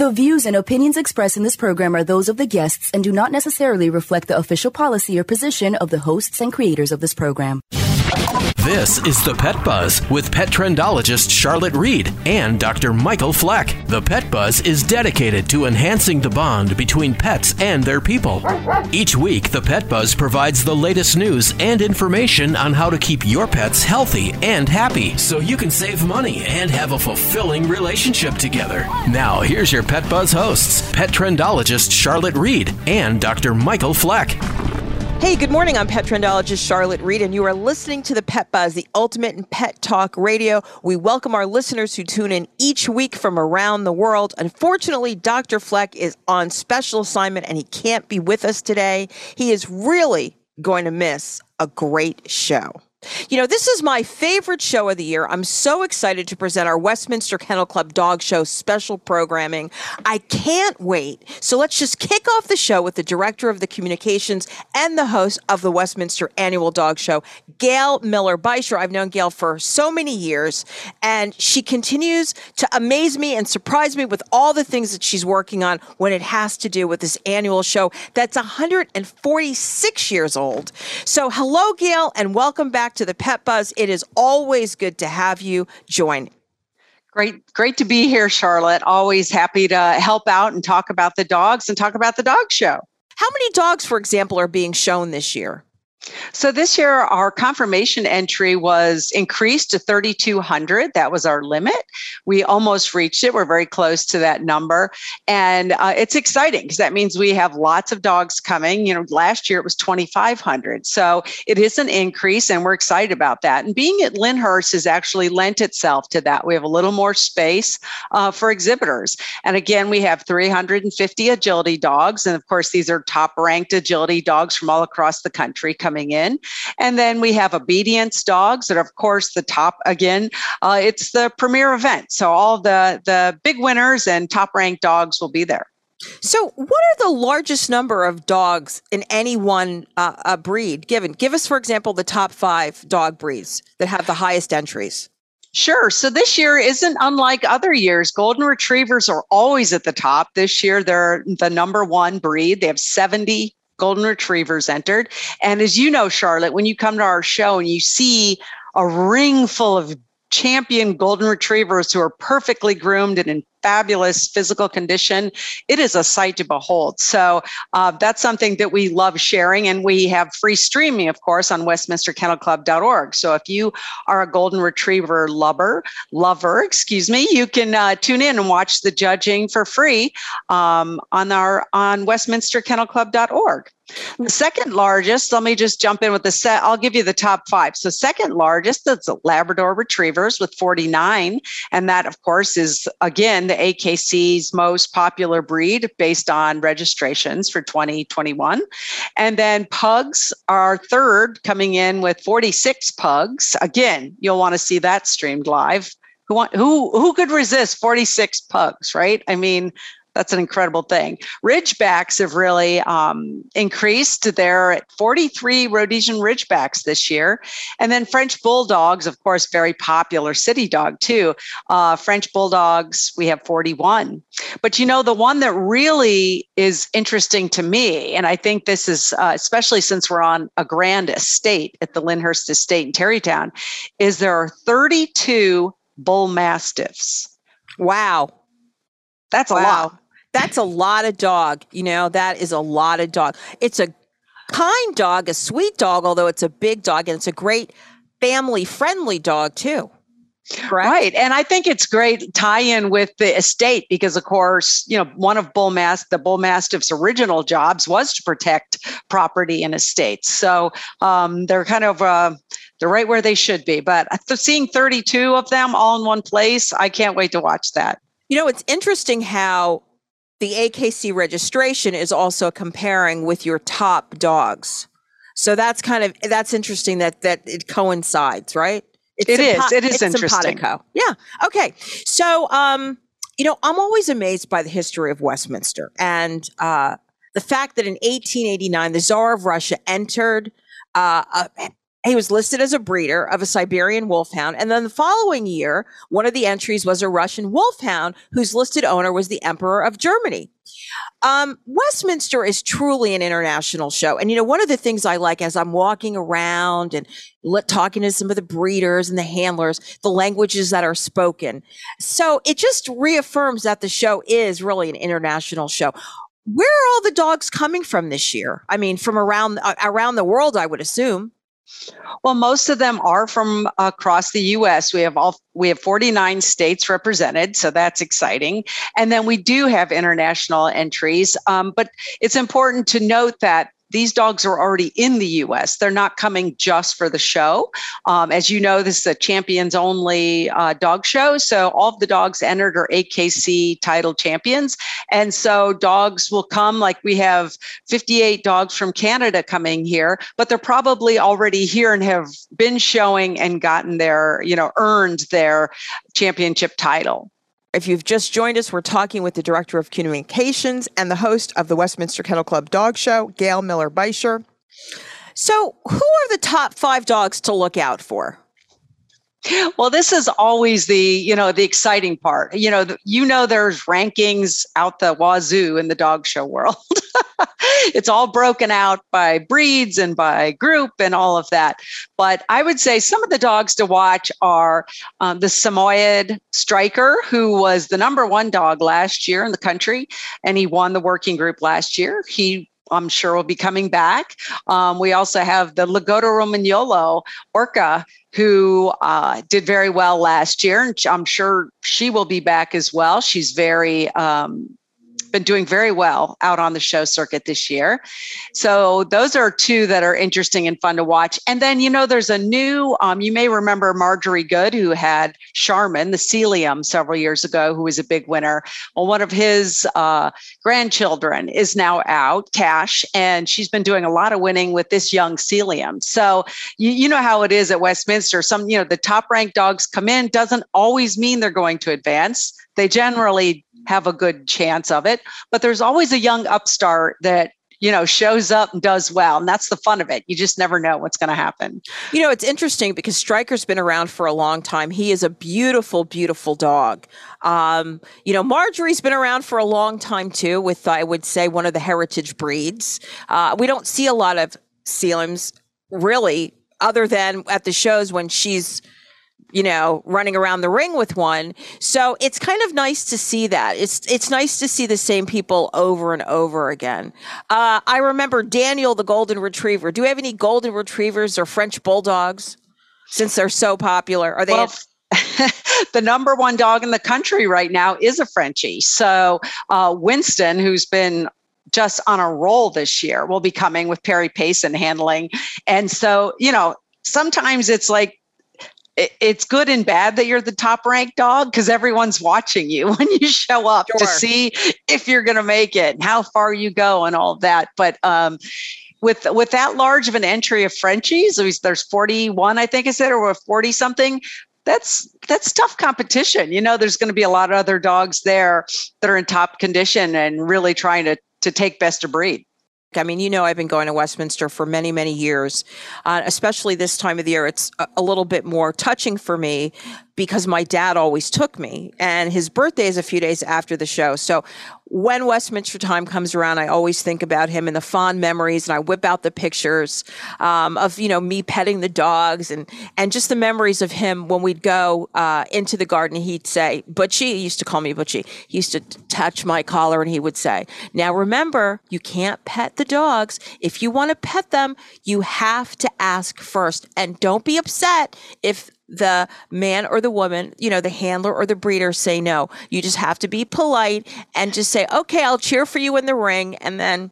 The views and opinions expressed in this program are those of the guests and do not necessarily reflect the official policy or position of the hosts and creators of this program. This is the Pet Buzz with pet trendologist Charlotte Reed and Dr. Michael Fleck. The Pet Buzz is dedicated to enhancing the bond between pets and their people. Each week, the Pet Buzz provides the latest news and information on how to keep your pets healthy and happy so you can save money and have a fulfilling relationship together. Now, here's your Pet Buzz hosts, pet trendologist Charlotte Reed and Dr. Michael Fleck. Hey, good morning. I'm pet trendologist Charlotte Reed, and you are listening to the Pet Buzz, the ultimate in pet talk radio. We welcome our listeners who tune in each week from around the world. Unfortunately, Dr. Fleck is on special assignment and he can't be with us today. He is really going to miss a great show. You know, this is my favorite show of the year. I'm so excited to present our Westminster Kennel Club Dog Show special programming. I can't wait. So let's just kick off the show with the director of the communications and the host of the Westminster Annual Dog Show, Gail Miller Bisher. I've known Gail for so many years, and she continues to amaze me and surprise me with all the things that she's working on when it has to do with this annual show that's 146 years old. So, hello, Gail, and welcome back to the Pet Buzz. It is always good to have you join. Great, great to be here, Charlotte. Always happy to help out and talk about the dogs and talk about the dog show. How many dogs, for example, are being shown this year? So this year, our confirmation entry was increased to 3,200. That was our limit. We almost reached it. We're very close to that number. And uh, it's exciting because that means we have lots of dogs coming. You know, last year it was 2,500. So it is an increase, and we're excited about that. And being at Lyndhurst has actually lent itself to that. We have a little more space uh, for exhibitors. And again, we have 350 agility dogs. And of course, these are top ranked agility dogs from all across the country coming in. And then we have obedience dogs that are, of course, the top again. Uh, it's the premier event. So all the, the big winners and top ranked dogs will be there. So, what are the largest number of dogs in any one uh, breed given? Give us, for example, the top five dog breeds that have the highest entries. Sure. So this year isn't unlike other years. Golden Retrievers are always at the top. This year, they're the number one breed. They have 70 golden retrievers entered. And as you know, Charlotte, when you come to our show and you see a ring full of champion golden retrievers who are perfectly groomed and in fabulous physical condition. It is a sight to behold. So uh, that's something that we love sharing. And we have free streaming, of course, on westminsterkennelclub.org. So if you are a golden retriever lover, lover, excuse me, you can uh, tune in and watch the judging for free um, on our on westminsterkennelclub.org. The second largest, let me just jump in with the set. I'll give you the top five. So, second largest, that's Labrador Retrievers with 49. And that, of course, is again the AKC's most popular breed based on registrations for 2021. And then pugs are third, coming in with 46 pugs. Again, you'll want to see that streamed live. Who, want, who, who could resist 46 pugs, right? I mean, that's an incredible thing. Ridgebacks have really um, increased. There are 43 Rhodesian Ridgebacks this year. And then French Bulldogs, of course, very popular city dog too. Uh, French Bulldogs, we have 41. But you know, the one that really is interesting to me, and I think this is uh, especially since we're on a grand estate at the Lyndhurst Estate in Tarrytown, is there are 32 bull mastiffs. Wow. That's a wow. lot. That's a lot of dog. You know, that is a lot of dog. It's a kind dog, a sweet dog, although it's a big dog, and it's a great family friendly dog, too. Correct? Right. And I think it's great tie in with the estate because, of course, you know, one of Bull Mastiff, the Bull Mastiff's original jobs was to protect property and estates. So um, they're kind of, uh, they're right where they should be. But seeing 32 of them all in one place, I can't wait to watch that. You know, it's interesting how the AKC registration is also comparing with your top dogs. So that's kind of that's interesting that that it coincides, right? It's it is. It is interesting. Simpatico. Yeah. Okay. So, um, you know, I'm always amazed by the history of Westminster and uh, the fact that in 1889 the Tsar of Russia entered uh, a, he was listed as a breeder of a Siberian wolfhound. And then the following year, one of the entries was a Russian wolfhound whose listed owner was the Emperor of Germany. Um, Westminster is truly an international show. And, you know, one of the things I like as I'm walking around and talking to some of the breeders and the handlers, the languages that are spoken. So it just reaffirms that the show is really an international show. Where are all the dogs coming from this year? I mean, from around uh, around the world, I would assume. Well, most of them are from across the U.S. We have all we have 49 states represented, so that's exciting. And then we do have international entries, um, but it's important to note that these dogs are already in the US. They're not coming just for the show. Um, as you know, this is a champions only uh, dog show. So all of the dogs entered are AKC title champions. And so dogs will come, like we have 58 dogs from Canada coming here, but they're probably already here and have been showing and gotten their, you know, earned their championship title. If you've just joined us, we're talking with the Director of Communications and the host of the Westminster Kennel Club Dog Show, Gail Miller Bisher. So, who are the top five dogs to look out for? Well, this is always the, you know, the exciting part. You know, you know there's rankings out the wazoo in the dog show world. it's all broken out by breeds and by group and all of that. But I would say some of the dogs to watch are um, the Samoyed Striker, who was the number one dog last year in the country, and he won the working group last year. He I'm sure will be coming back. Um, we also have the Lagotto Romagnolo Orca, who uh, did very well last year, and I'm sure she will be back as well. She's very um, been doing very well out on the show circuit this year. So those are two that are interesting and fun to watch. And then, you know, there's a new, um, you may remember Marjorie Good, who had Charmin, the Sealyham, several years ago, who was a big winner. Well, one of his uh, grandchildren is now out, Cash, and she's been doing a lot of winning with this young Sealyham. So you, you know how it is at Westminster. Some, you know, the top ranked dogs come in, doesn't always mean they're going to advance. They generally have a good chance of it. But there's always a young upstart that you know shows up and does well and that's the fun of it. You just never know what's going to happen. You know it's interesting because striker's been around for a long time. He is a beautiful beautiful dog. Um, you know marjorie's been around for a long time too with i would say one of the heritage breeds. Uh, we don't see a lot of sealyhams really other than at the shows when she's you know, running around the ring with one. So it's kind of nice to see that. It's it's nice to see the same people over and over again. Uh, I remember Daniel, the golden retriever. Do we have any golden retrievers or French bulldogs? Since they're so popular, are they? Well, the number one dog in the country right now is a Frenchie. So uh, Winston, who's been just on a roll this year, will be coming with Perry Payson handling. And so, you know, sometimes it's like it's good and bad that you're the top ranked dog because everyone's watching you when you show up sure. to see if you're going to make it and how far you go and all that. But um, with with that large of an entry of Frenchies, there's 41, I think is it, or 40 something. That's that's tough competition. You know, there's going to be a lot of other dogs there that are in top condition and really trying to to take best of breed. I mean, you know, I've been going to Westminster for many, many years, uh, especially this time of the year. It's a, a little bit more touching for me because my dad always took me, and his birthday is a few days after the show. So when Westminster time comes around, I always think about him and the fond memories, and I whip out the pictures um, of you know me petting the dogs and and just the memories of him when we'd go uh, into the garden. He'd say, "Butchie," he used to call me Butchie. He used to touch my collar, and he would say, "Now remember, you can't pet the dogs. If you want to pet them, you have to ask first, and don't be upset if." The man or the woman, you know, the handler or the breeder say no. You just have to be polite and just say, okay, I'll cheer for you in the ring. And then,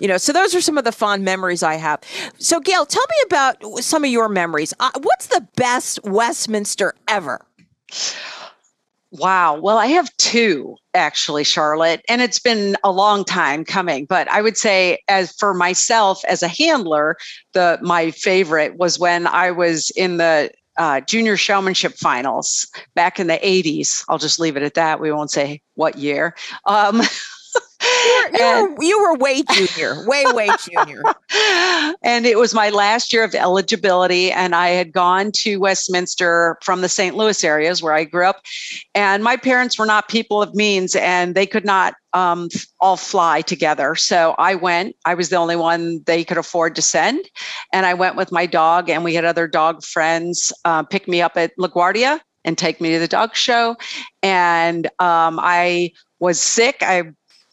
you know, so those are some of the fond memories I have. So, Gail, tell me about some of your memories. Uh, what's the best Westminster ever? Wow. Well, I have two actually, Charlotte, and it's been a long time coming. But I would say, as for myself as a handler, the my favorite was when I was in the uh, junior showmanship finals back in the 80s. I'll just leave it at that. We won't say what year. Um, and, were you were way junior, way way junior. and it was my last year of eligibility, and I had gone to Westminster from the St. Louis areas where I grew up, and my parents were not people of means, and they could not um, all fly together. So I went. I was the only one they could afford to send, and I went with my dog, and we had other dog friends uh, pick me up at LaGuardia and take me to the dog show. And um, I was sick. I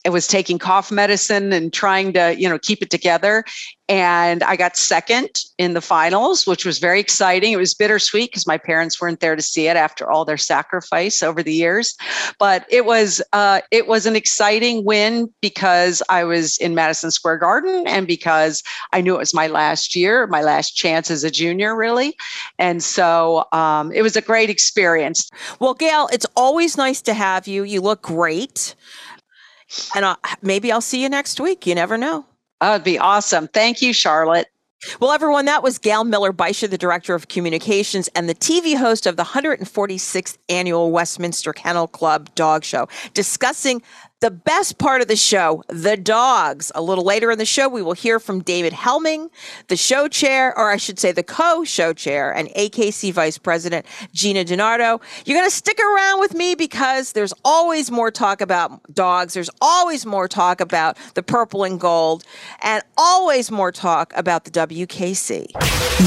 I was taking cough medicine and trying to, you know, keep it together. And I got second in the finals, which was very exciting. It was bittersweet because my parents weren't there to see it after all their sacrifice over the years. But it was uh, it was an exciting win because I was in Madison Square Garden and because I knew it was my last year, my last chance as a junior, really. And so um, it was a great experience. Well, Gail, it's always nice to have you. You look great. And I'll, maybe I'll see you next week. You never know. That would be awesome. Thank you, Charlotte. Well, everyone, that was Gail Miller Bisher, the Director of Communications and the TV host of the 146th Annual Westminster Kennel Club Dog Show, discussing the best part of the show, the dogs. A little later in the show, we will hear from David Helming, the show chair, or I should say the co show chair, and AKC Vice President Gina DiNardo. You're going to stick around with me because there's always more talk about dogs. There's always more talk about the purple and gold, and always more talk about the WKC.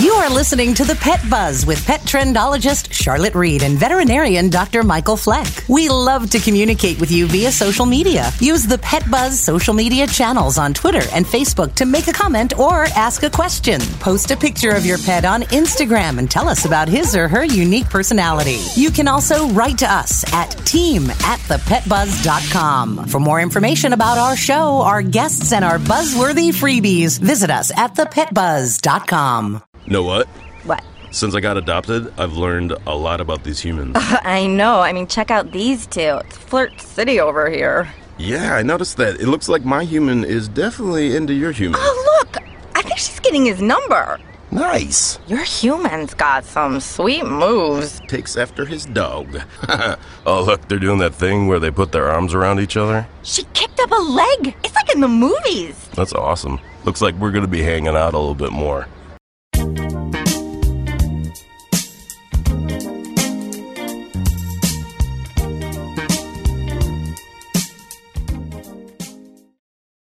You are listening to the Pet Buzz with pet trendologist Charlotte Reed and veterinarian Dr. Michael Fleck. We love to communicate with you via social media media. Use the Pet Buzz social media channels on Twitter and Facebook to make a comment or ask a question. Post a picture of your pet on Instagram and tell us about his or her unique personality. You can also write to us at team at thepetbuzz.com. For more information about our show, our guests, and our buzzworthy freebies, visit us at thepetbuzz.com. Know what? What? Since I got adopted, I've learned a lot about these humans. Uh, I know. I mean, check out these two. It's Flirt City over here. Yeah, I noticed that. It looks like my human is definitely into your human. Oh, look! I think she's getting his number. Nice. Your human's got some sweet moves. Takes after his dog. oh, look, they're doing that thing where they put their arms around each other. She kicked up a leg. It's like in the movies. That's awesome. Looks like we're going to be hanging out a little bit more.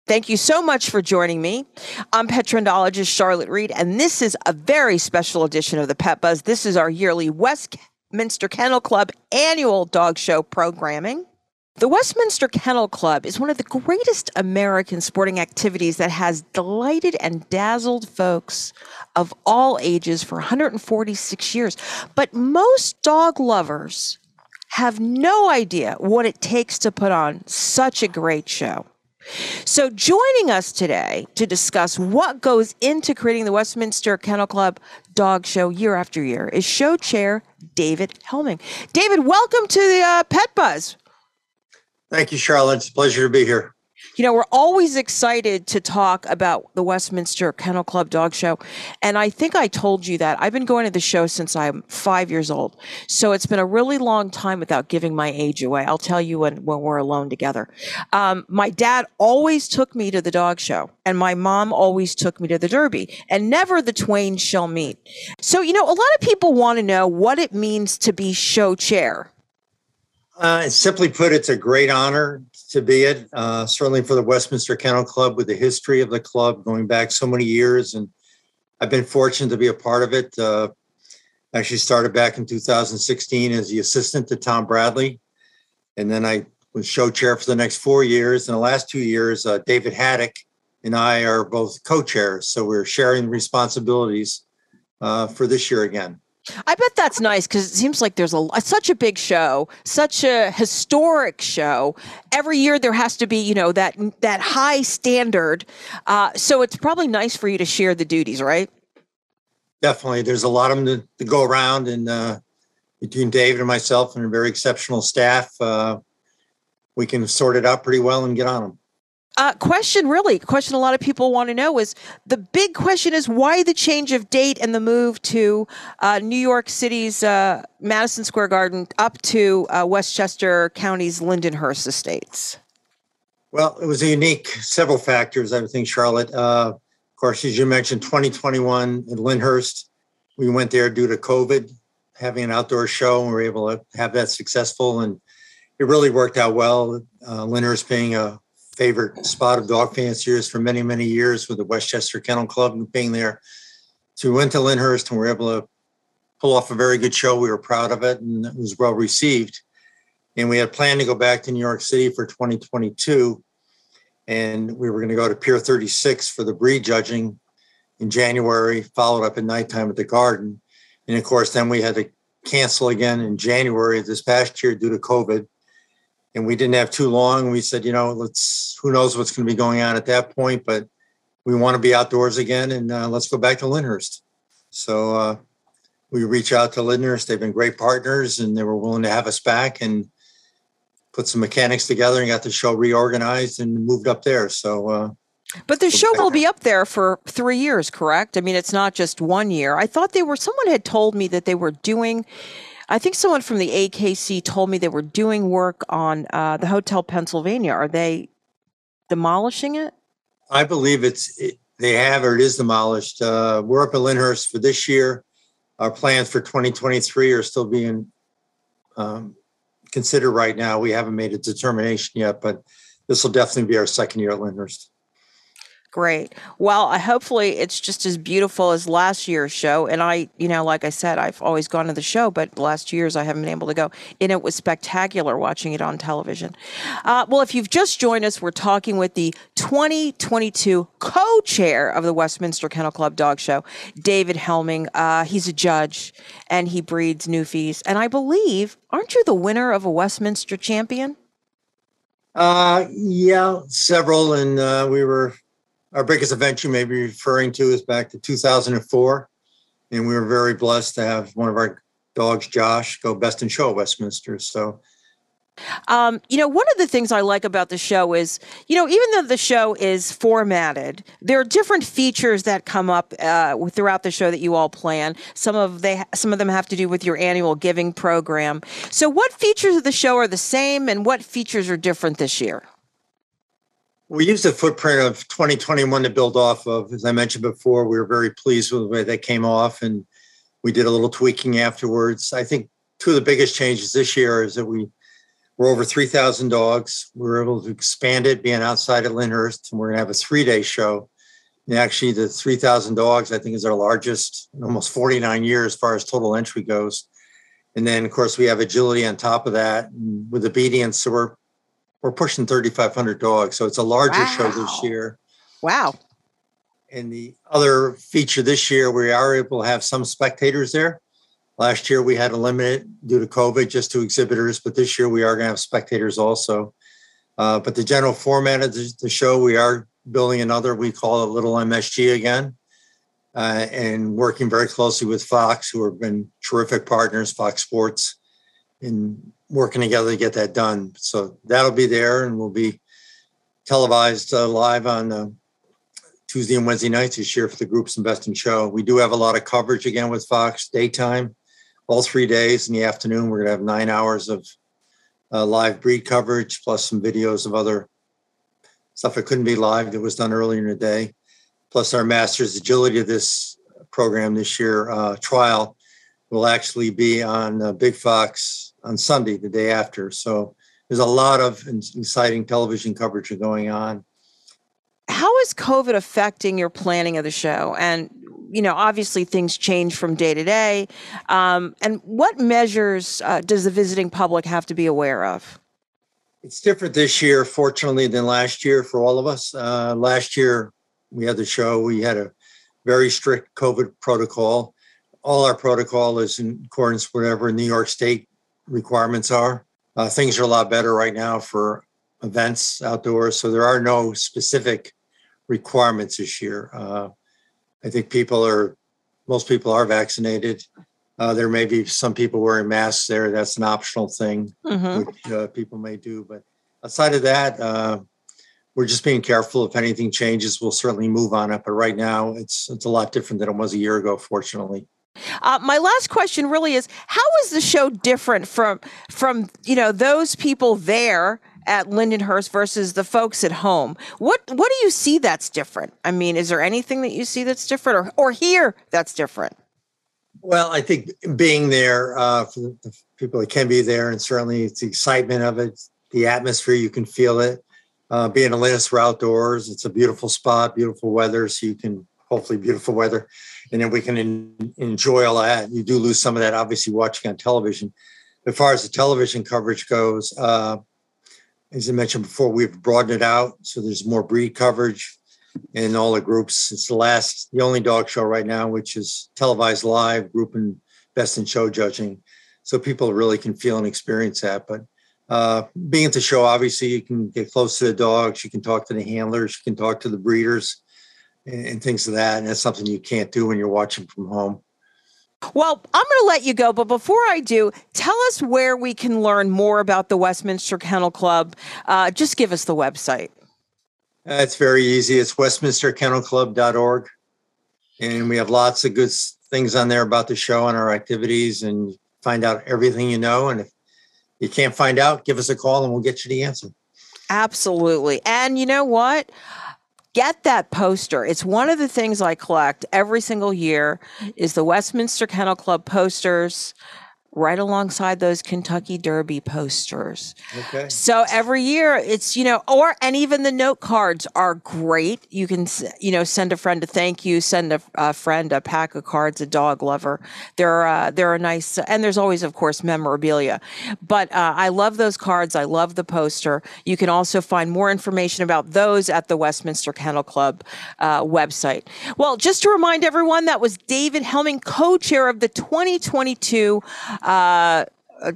Thank you so much for joining me. I'm petrendologist Charlotte Reed, and this is a very special edition of the Pet Buzz. This is our yearly Westminster Kennel Club annual dog show programming. The Westminster Kennel Club is one of the greatest American sporting activities that has delighted and dazzled folks of all ages for 146 years. But most dog lovers have no idea what it takes to put on such a great show. So, joining us today to discuss what goes into creating the Westminster Kennel Club dog show year after year is show chair David Helming. David, welcome to the uh, Pet Buzz. Thank you, Charlotte. It's a pleasure to be here. You know, we're always excited to talk about the Westminster Kennel Club Dog Show. And I think I told you that I've been going to the show since I'm five years old. So it's been a really long time without giving my age away. I'll tell you when, when we're alone together. Um, my dad always took me to the dog show, and my mom always took me to the Derby, and never the twain shall meet. So, you know, a lot of people want to know what it means to be show chair. Uh, simply put, it's a great honor to be it. Uh, certainly for the Westminster Kennel Club, with the history of the club going back so many years, and I've been fortunate to be a part of it. Uh, actually, started back in 2016 as the assistant to Tom Bradley, and then I was show chair for the next four years. In the last two years, uh, David Haddock and I are both co-chairs, so we're sharing responsibilities uh, for this year again. I bet that's nice because it seems like there's a such a big show, such a historic show. Every year there has to be, you know, that that high standard. Uh, so it's probably nice for you to share the duties, right? Definitely, there's a lot of them to, to go around, and uh, between David and myself and a very exceptional staff, uh, we can sort it out pretty well and get on them. Uh, question really question a lot of people want to know is the big question is why the change of date and the move to uh, New York City's uh, Madison Square Garden up to uh, Westchester County's Lindenhurst Estates. Well, it was a unique several factors. I think Charlotte. Uh, of course, as you mentioned, 2021 in Lyndhurst, we went there due to COVID, having an outdoor show, and we were able to have that successful, and it really worked out well. Uh, Lyndhurst being a favorite spot of dog fanciers for many, many years with the Westchester Kennel Club and being there. So we went to Lyndhurst and we were able to pull off a very good show. We were proud of it and it was well received. And we had planned to go back to New York City for 2022. And we were going to go to Pier 36 for the breed judging in January, followed up at nighttime at the garden. And of course, then we had to cancel again in January of this past year due to COVID and we didn't have too long. We said, you know, let's, who knows what's going to be going on at that point, but we want to be outdoors again and uh, let's go back to Lyndhurst. So uh, we reach out to Lyndhurst. They've been great partners and they were willing to have us back and put some mechanics together and got the show reorganized and moved up there. So, uh, but the show will be up there for three years, correct? I mean, it's not just one year. I thought they were, someone had told me that they were doing I think someone from the AKC told me they were doing work on uh, the Hotel Pennsylvania. Are they demolishing it? I believe it's it, they have or it is demolished. Uh, we're up at Lyndhurst for this year. Our plans for 2023 are still being um, considered right now. We haven't made a determination yet, but this will definitely be our second year at Lyndhurst. Great. Well, I, hopefully it's just as beautiful as last year's show. And I, you know, like I said, I've always gone to the show, but last year's I haven't been able to go. And it was spectacular watching it on television. Uh, well, if you've just joined us, we're talking with the 2022 co-chair of the Westminster Kennel Club Dog Show, David Helming. Uh, he's a judge and he breeds Newfies. And I believe, aren't you the winner of a Westminster champion? Uh, yeah, several. And uh, we were our biggest event you may be referring to is back to 2004. And we were very blessed to have one of our dogs, Josh, go best in show at Westminster. So, um, you know, one of the things I like about the show is, you know, even though the show is formatted, there are different features that come up uh, throughout the show that you all plan. Some of they, some of them have to do with your annual giving program. So, what features of the show are the same, and what features are different this year? We used the footprint of 2021 to build off of. As I mentioned before, we were very pleased with the way that came off, and we did a little tweaking afterwards. I think two of the biggest changes this year is that we were over 3,000 dogs. We were able to expand it, being outside of Lyndhurst, and we're going to have a three day show. And actually, the 3,000 dogs, I think, is our largest in almost 49 years as far as total entry goes. And then, of course, we have agility on top of that with obedience. So we're we're pushing 3,500 dogs. So it's a larger wow. show this year. Wow. And the other feature this year, we are able to have some spectators there. Last year, we had a limit due to COVID just to exhibitors, but this year we are going to have spectators also. Uh, but the general format of the, the, show, we are building another, we call it Little MSG again, uh, and working very closely with Fox, who have been terrific partners, Fox Sports, in working together to get that done. So that'll be there and we'll be televised uh, live on uh, Tuesday and Wednesday nights this year for the Groups Investing Show. We do have a lot of coverage again with Fox daytime, all three days in the afternoon. We're going to have nine hours of uh, live breed coverage plus some videos of other stuff that couldn't be live that was done earlier in the day. Plus, our Masters Agility of this program this year uh, trial will actually be on uh, Big Fox on Sunday, the day after. So there's a lot of exciting television coverage going on. How is COVID affecting your planning of the show? And you know, obviously things change from day to day. Um, and what measures uh, does the visiting public have to be aware of? It's different this year, fortunately, than last year for all of us. Uh, last year, we had the show, we had a very strict COVID protocol. All our protocol is in accordance with whatever in New York State requirements are. Uh, things are a lot better right now for events outdoors, so there are no specific requirements this year. Uh, I think people are, most people are vaccinated. Uh, there may be some people wearing masks there. That's an optional thing, mm-hmm. which uh, people may do. But outside of that, uh, we're just being careful. If anything changes, we'll certainly move on it. But right now, it's it's a lot different than it was a year ago. Fortunately. Uh, my last question really is: How is the show different from from you know those people there at Lindenhurst versus the folks at home. What what do you see that's different? I mean, is there anything that you see that's different or or here that's different? Well, I think being there uh, for the people that can be there, and certainly it's the excitement of it, the atmosphere, you can feel it. Uh, being a Linus, we're outdoors. It's a beautiful spot, beautiful weather, so you can hopefully beautiful weather, and then we can in, enjoy all that. You do lose some of that, obviously, watching on television. As far as the television coverage goes, uh, as I mentioned before, we've broadened it out, so there's more breed coverage in all the groups. It's the last, the only dog show right now, which is televised live, group and best in show judging. So people really can feel and experience that. But uh, being at the show, obviously, you can get close to the dogs, you can talk to the handlers, you can talk to the breeders and, and things of that. And that's something you can't do when you're watching from home. Well, I'm going to let you go, but before I do, tell us where we can learn more about the Westminster Kennel Club. Uh, just give us the website. Uh, it's very easy. It's westminsterkennelclub.org. And we have lots of good things on there about the show and our activities and find out everything you know. And if you can't find out, give us a call and we'll get you the answer. Absolutely. And you know what? Get that poster. It's one of the things I collect every single year is the Westminster Kennel Club posters right alongside those Kentucky Derby posters. Okay. So every year it's, you know, or, and even the note cards are great. You can, you know, send a friend a thank you, send a, a friend a pack of cards, a dog lover. They're, uh, they're a nice, and there's always, of course, memorabilia. But uh, I love those cards. I love the poster. You can also find more information about those at the Westminster Kennel Club uh, website. Well, just to remind everyone, that was David Helming, co chair of the 2022 uh,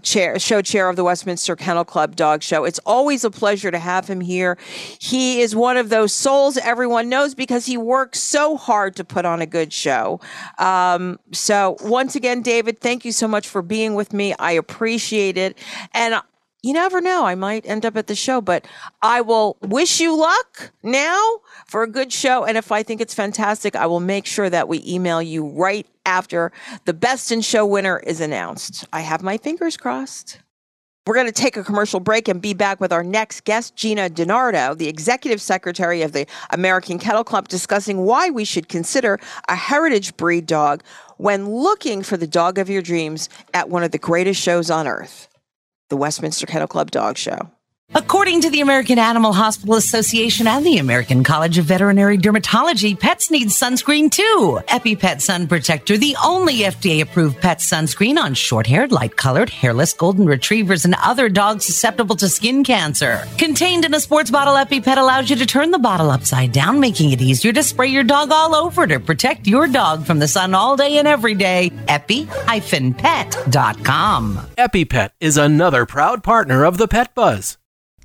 chair, show chair of the Westminster Kennel Club Dog Show. It's always a pleasure to have him here. He is one of those souls everyone knows because he works so hard to put on a good show. Um, so once again, David, thank you so much for being with me. I appreciate it. And you never know. I might end up at the show, but I will wish you luck now for a good show. And if I think it's fantastic, I will make sure that we email you right after the best in show winner is announced. I have my fingers crossed. We're going to take a commercial break and be back with our next guest, Gina DiNardo, the executive secretary of the American Kennel Club, discussing why we should consider a heritage breed dog when looking for the dog of your dreams at one of the greatest shows on earth the Westminster Kennel Club Dog Show. According to the American Animal Hospital Association and the American College of Veterinary Dermatology, pets need sunscreen too. EpiPet Sun Protector, the only FDA approved pet sunscreen on short haired, light colored, hairless golden retrievers and other dogs susceptible to skin cancer. Contained in a sports bottle, EpiPet allows you to turn the bottle upside down, making it easier to spray your dog all over to protect your dog from the sun all day and every day. Epi-pet.com. EpiPet is another proud partner of the Pet Buzz.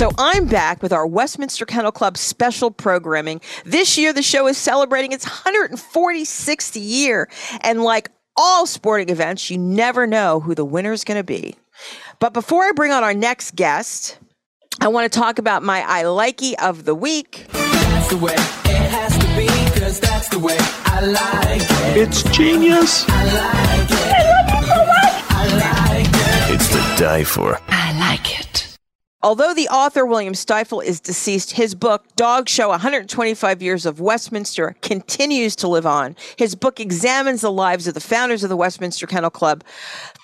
So I'm back with our Westminster Kennel Club special programming. This year, the show is celebrating its 146th year. And like all sporting events, you never know who the winner is going to be. But before I bring on our next guest, I want to talk about my I likey of the week. That's the way it has to be, because that's the way I like it. It's genius. I like it. I love it so much. I like it. It's to die for. I like it. Although the author, William Stifel, is deceased, his book, Dog Show 125 Years of Westminster, continues to live on. His book examines the lives of the founders of the Westminster Kennel Club,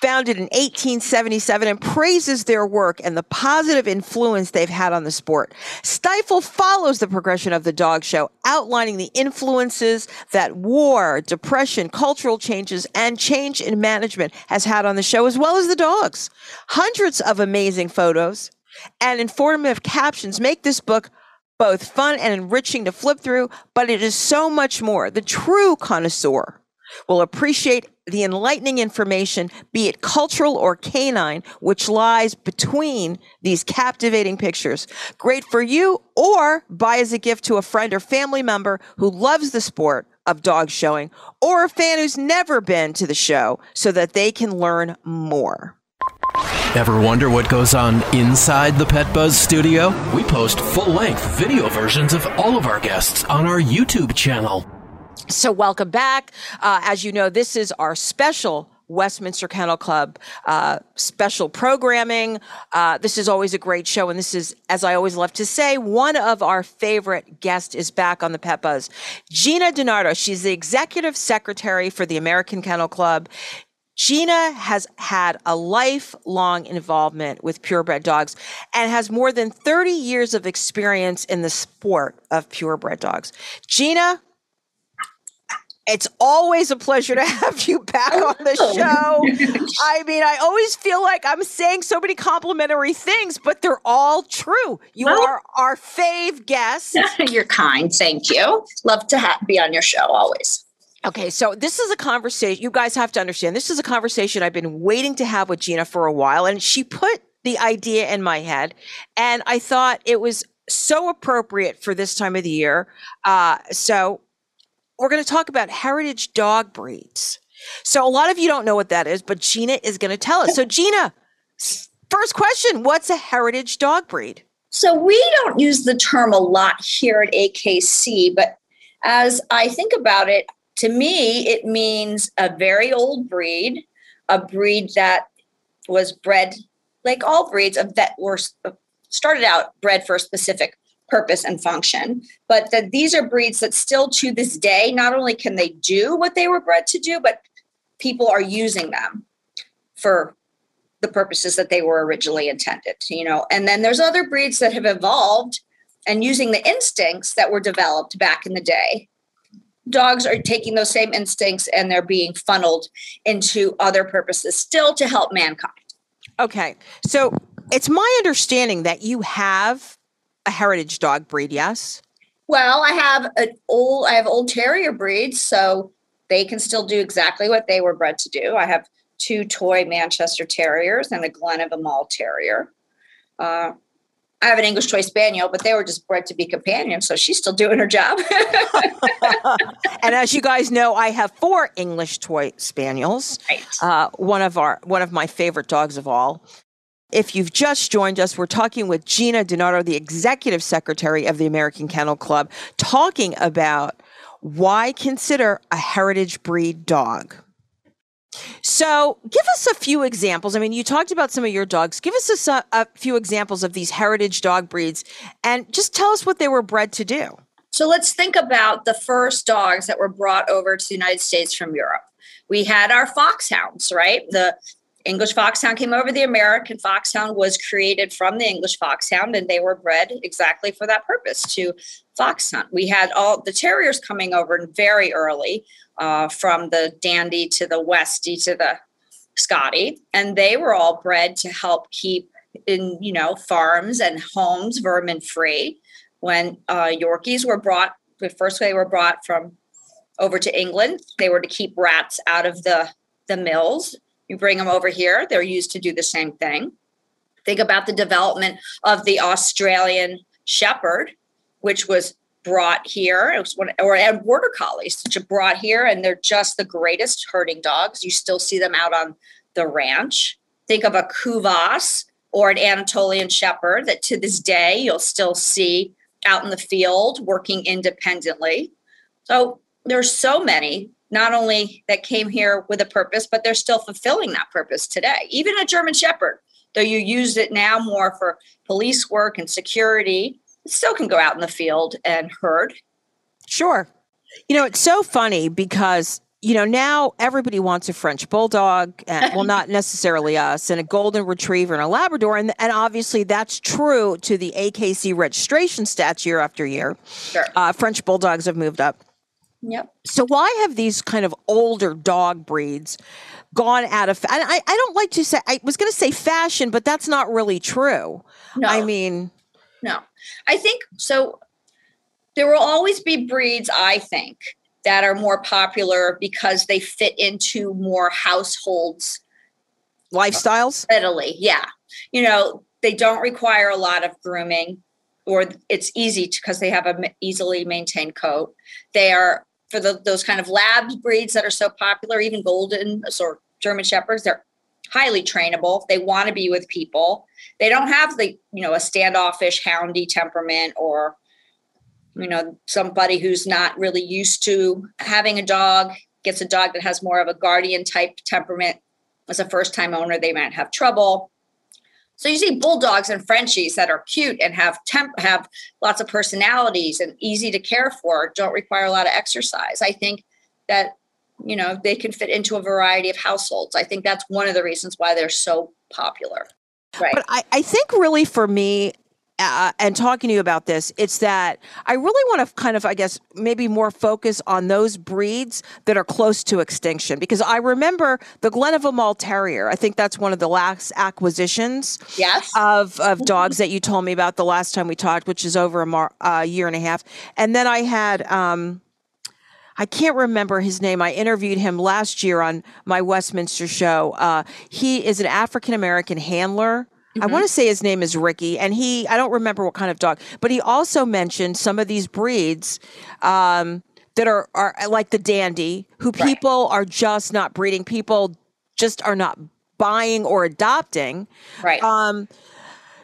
founded in 1877, and praises their work and the positive influence they've had on the sport. Stifel follows the progression of the dog show, outlining the influences that war, depression, cultural changes, and change in management has had on the show, as well as the dogs. Hundreds of amazing photos and informative captions make this book both fun and enriching to flip through, but it is so much more. The true connoisseur will appreciate the enlightening information, be it cultural or canine, which lies between these captivating pictures. Great for you or buy as a gift to a friend or family member who loves the sport of dog showing or a fan who's never been to the show so that they can learn more. Ever wonder what goes on inside the Pet Buzz studio? We post full length video versions of all of our guests on our YouTube channel. So, welcome back. Uh, as you know, this is our special Westminster Kennel Club uh, special programming. Uh, this is always a great show, and this is, as I always love to say, one of our favorite guests is back on the Pet Buzz. Gina DiNardo, she's the executive secretary for the American Kennel Club. Gina has had a lifelong involvement with purebred dogs and has more than 30 years of experience in the sport of purebred dogs. Gina, it's always a pleasure to have you back on the Oh. show. I mean, I always feel like I'm saying so many complimentary things, but they're all true. You Well- are our fave guest. You're kind. Thank you. Love to ha- be on your show always. Okay, so this is a conversation. You guys have to understand. This is a conversation I've been waiting to have with Gina for a while, and she put the idea in my head, and I thought it was so appropriate for this time of the year. Uh, so we're going to talk about heritage dog breeds. So a lot of you don't know what that is, but Gina is going to tell us. So Gina, first question: What's a heritage dog breed? So we don't use the term a lot here at AKC, but as I think about it, to me, it means a very old breed, a breed that was bred like all breeds of that were uh, started out bred for a specific purpose and function, but that these are breeds that still to this day, not only can they do what they were bred to do, but people are using them for the purposes that they were originally intended you know? And then there's other breeds that have evolved and using the instincts that were developed back in the day dogs are taking those same instincts and they're being funneled into other purposes still to help mankind Okay, so it's my understanding that you have a heritage dog breed. Yes. well i have an old i have old terrier breeds so they can still do exactly what they were bred to do i have two toy manchester terriers and a Glen of Imaal terrier uh, I have an English toy spaniel, but they were just bred to be companions, so she's still doing her job. and as you guys know, I have four English toy spaniels. Uh, one of our one of my favorite dogs of all. If you've just joined us, we're talking with Gina DiNardo, the executive secretary of the American Kennel Club, talking about why consider a heritage breed dog. So, give us a few examples. I mean, you talked about some of your dogs. Give us a, a few examples of these heritage dog breeds and just tell us what they were bred to do. So let's think about the first dogs that were brought over to the United States from Europe. We had our foxhounds, right? The English foxhound came over. The American foxhound was created from the English foxhound, and they were bred exactly for that purpose to fox hunt. We had all the terriers coming over very early, uh, from the Dandy to the Westie to the Scotty, and they were all bred to help keep in you know farms and homes vermin free. When uh, Yorkies were brought, the first they were brought from over to England, they were to keep rats out of the the mills. You bring them over here, they're used to do the same thing. Think about the development of the Australian Shepherd, which was brought here. One, or and border collies, which are brought here, and they're just the greatest herding dogs. You still see them out on the ranch. Think of a Kuvasz or an Anatolian Shepherd that to this day you'll still see out in the field working independently. So there's so many, not only that came here with a purpose, but they're still fulfilling that purpose today. Even a German Shepherd, though you use it now more for police work and security, it still can go out in the field and herd. Sure. You know, it's so funny because, you know, now everybody wants a French bulldog, and, well, not necessarily us, and a golden retriever and a Labrador. And, and obviously that's true to the AKC registration stats year after year. Sure. Uh, French bulldogs have moved up. Yep. So why have these kind of older dog breeds gone out of? And I, I don't like to say. I was going to say fashion, but that's not really true. No. I mean, No, I think so. There will always be breeds, I think, that are more popular because they fit into more households lifestyles readily yeah you know they don't require a lot of grooming or it's easy because they have a easily maintained coat they are for the, those kind of lab breeds that are so popular even golden or german shepherds they're highly trainable. They want to be with people. They don't have the you know a standoffish houndy temperament or you know somebody who's not really used to having a dog gets a dog that has more of a guardian type temperament. As a first time owner they might have trouble. So you see bulldogs and frenchies that are cute and have temp have lots of personalities and easy to care for don't require a lot of exercise. I think that you know they can fit into a variety of households i think that's one of the reasons why they're so popular right but i, I think really for me uh, and talking to you about this, it's that I really want to kind of, I guess, maybe more focus on those breeds that are close to extinction. Because I remember the Glen of Imaal Terrier. I think that's one of the last acquisitions yes. of, of dogs that you told me about the last time we talked, which is over a mar- uh, year and a half. And then I had. Um, I can't remember his name. I interviewed him last year on my Westminster show. Uh, he is an African American handler Mm-hmm. I want to say his name is Ricky, and he, I don't remember what kind of dog, but he also mentioned some of these breeds um, that are, are like the dandy, who right. people are just not breeding. People just are not buying or adopting. Right. Um,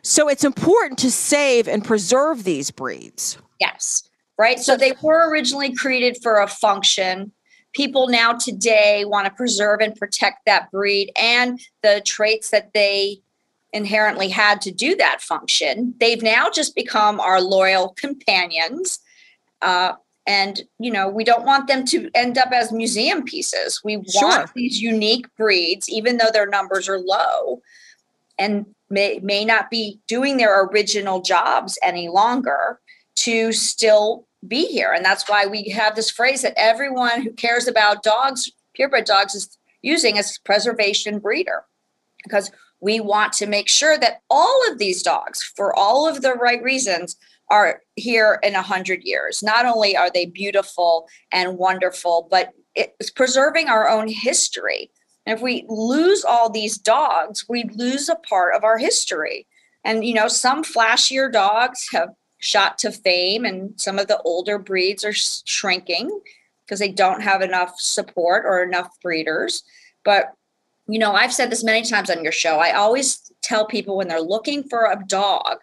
so it's important to save and preserve these breeds. Yes. Right. So they were originally created for a function. People now today want to preserve and protect that breed and the traits that they inherently had to do that function. They've now just become our loyal companions. Uh, and, you know, we don't want them to end up as museum pieces. We sure. want these unique breeds, even though their numbers are low and may, may not be doing their original jobs any longer, to still be here. And that's why we have this phrase that everyone who cares about dogs, purebred dogs, is using as preservation breeder. Because we want to make sure that all of these dogs, for all of the right reasons, are here in a hundred years. Not only are they beautiful and wonderful, but it's preserving our own history. And if we lose all these dogs, we lose a part of our history. And you know, some flashier dogs have shot to fame, and some of the older breeds are shrinking because they don't have enough support or enough breeders. But you know, I've said this many times on your show. I always tell people when they're looking for a dog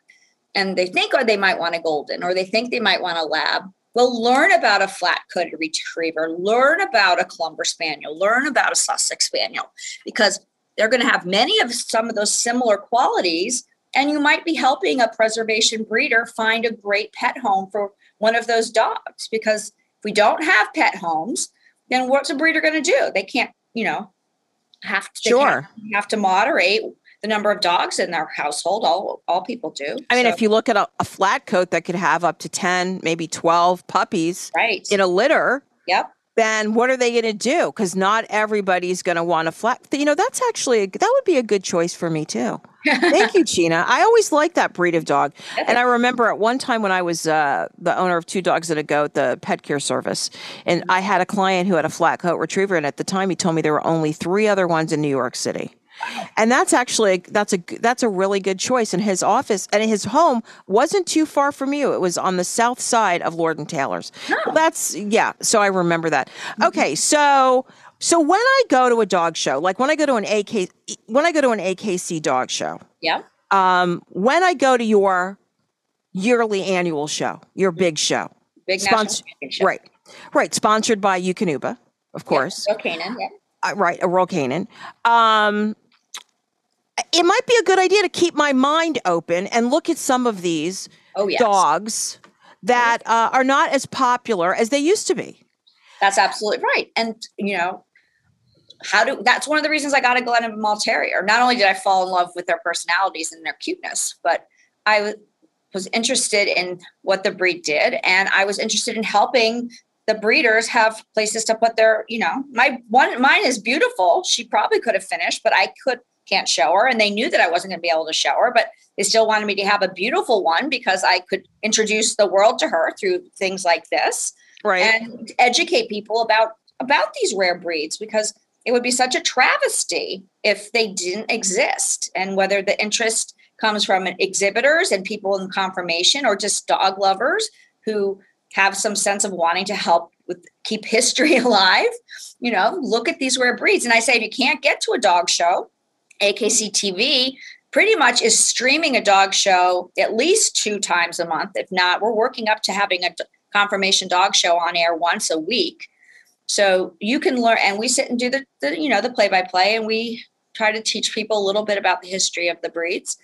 and they think or they might want a golden or they think they might want a lab, well, learn about a flat coated retriever, learn about a Clumber Spaniel, learn about a Sussex Spaniel, because they're going to have many of some of those similar qualities. And you might be helping a preservation breeder find a great pet home for one of those dogs. Because if we don't have pet homes, then what's a breeder going to do? They can't, you know, have to sure have, to moderate the number of dogs in their household. All all people do. I mean, so. if you look at a, a, flat coat that could have up to ten, maybe twelve puppies, right, in a litter. Yep. Then what are they going to do? Because not everybody's going to want a flat. You know, that's actually a, that would be a good choice for me too. Thank you, Gina. I always liked that breed of dog. And I remember at one time when I was uh, the owner of two dogs and a goat, the pet care service, and I had a client who had a flat coat retriever. And at the time, he told me there were only three other ones in New York City. And that's actually that's a that's a really good choice. And his office and his home wasn't too far from you. It was on the south side of Lord and Taylor's. That's yeah. So I remember that. Mm-hmm. Okay, so so when I go to a dog show, like when I go to an AK, when I go to an AKC dog show, yeah. Um, when I go to your yearly annual show, your big show, big Sponsor- show. right, right, sponsored by Eukanuba, of course. Yeah, Royal yeah. Uh, right, a Royal Canin. Um, it might be a good idea to keep my mind open and look at some of these oh, yes. dogs that uh, are not as popular as they used to be. That's absolutely right. And, you know, how do that's one of the reasons I got a Glen of Imaal Terrier. Not only did I fall in love with their personalities and their cuteness, but I w- was interested in what the breed did, and I was interested in helping the breeders have places to put their. You know, my one mine is beautiful. She probably could have finished, but I could can't show her, and they knew that I wasn't going to be able to show her, but they still wanted me to have a beautiful one because I could introduce the world to her through things like this. right and educate people about about these rare breeds because it would be such a travesty if they didn't exist and whether the interest comes from exhibitors and people in confirmation or just dog lovers who have some sense of wanting to help with keep history alive. You know look at these rare breeds. And i say if you can't get to a dog show akc tv pretty much is streaming a dog show at least two times a month. If not we're working up to having a confirmation dog show on air once a week so you can learn and we sit and do the, the you know the play by play and we try to teach people a little bit about the history of the breeds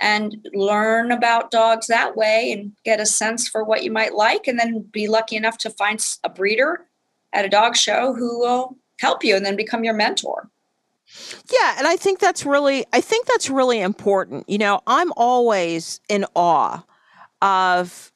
and learn about dogs that way and get a sense for what you might like and then be lucky enough to find a breeder at a dog show who will help you and then become your mentor. Yeah and i think that's really i think that's really important. You know i'm always in awe of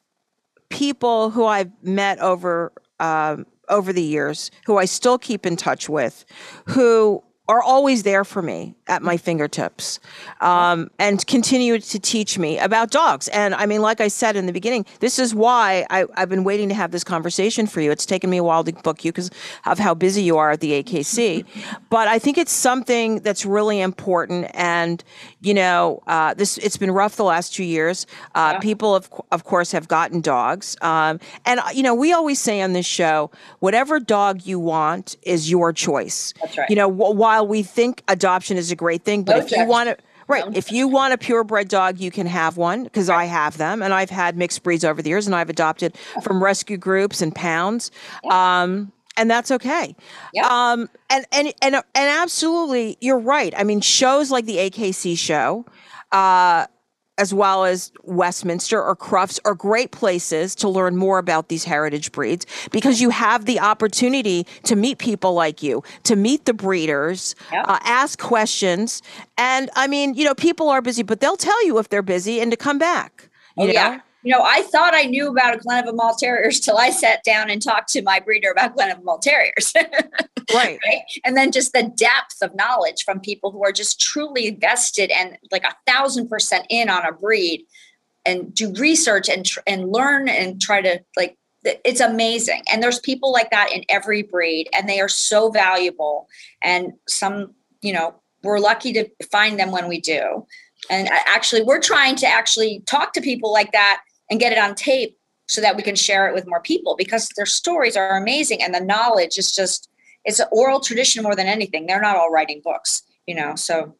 people who i've met over um, over the years who i still keep in touch with who are always there for me at my fingertips um, and continue to teach me about dogs. And I mean, like I said in the beginning, this is why I, have been waiting to have this conversation for you. It's taken me a while to book you because of how busy you are at the AKC. but I think it's something that's really important. And, you know, uh, this it's been rough the last two years. Uh, yeah. People, of, of course, have gotten dogs. Um, and, you know, we always say on this show, whatever dog you want is your choice. That's right. You know, while we think adoption is a great thing, but no if you want to, right, no. if you want a purebred dog, you can have one because right. I have them, and I've had mixed breeds over the years, and I've adopted from rescue groups and pounds. Yeah. Um, and that's okay. Um, and, and and and absolutely, you're right. I mean, shows like the AKC show, uh, as well as Westminster or Crufts are great places to learn more about these heritage breeds because you have the opportunity to meet people like you, to meet the breeders, yep. uh, ask questions. And I mean, you know, people are busy, but they'll tell you if they're busy and to come back. You oh, know? yeah you know, I thought I knew about a Glen of Imaal Terriers till I sat down and talked to my breeder about Glen of Imaal Terriers. right. right. And then just the depth of knowledge from people who are just truly vested and like a thousand percent in on a breed and do research and, and learn and try to like, it's amazing. And there's people like that in every breed and they are so valuable. And some, you know, we're lucky to find them when we do. And uh, actually, we're trying to actually talk to people like that and get it on tape so that we can share it with more people because their stories are amazing and the knowledge is just it's an oral tradition more than anything. They're not all writing books you know so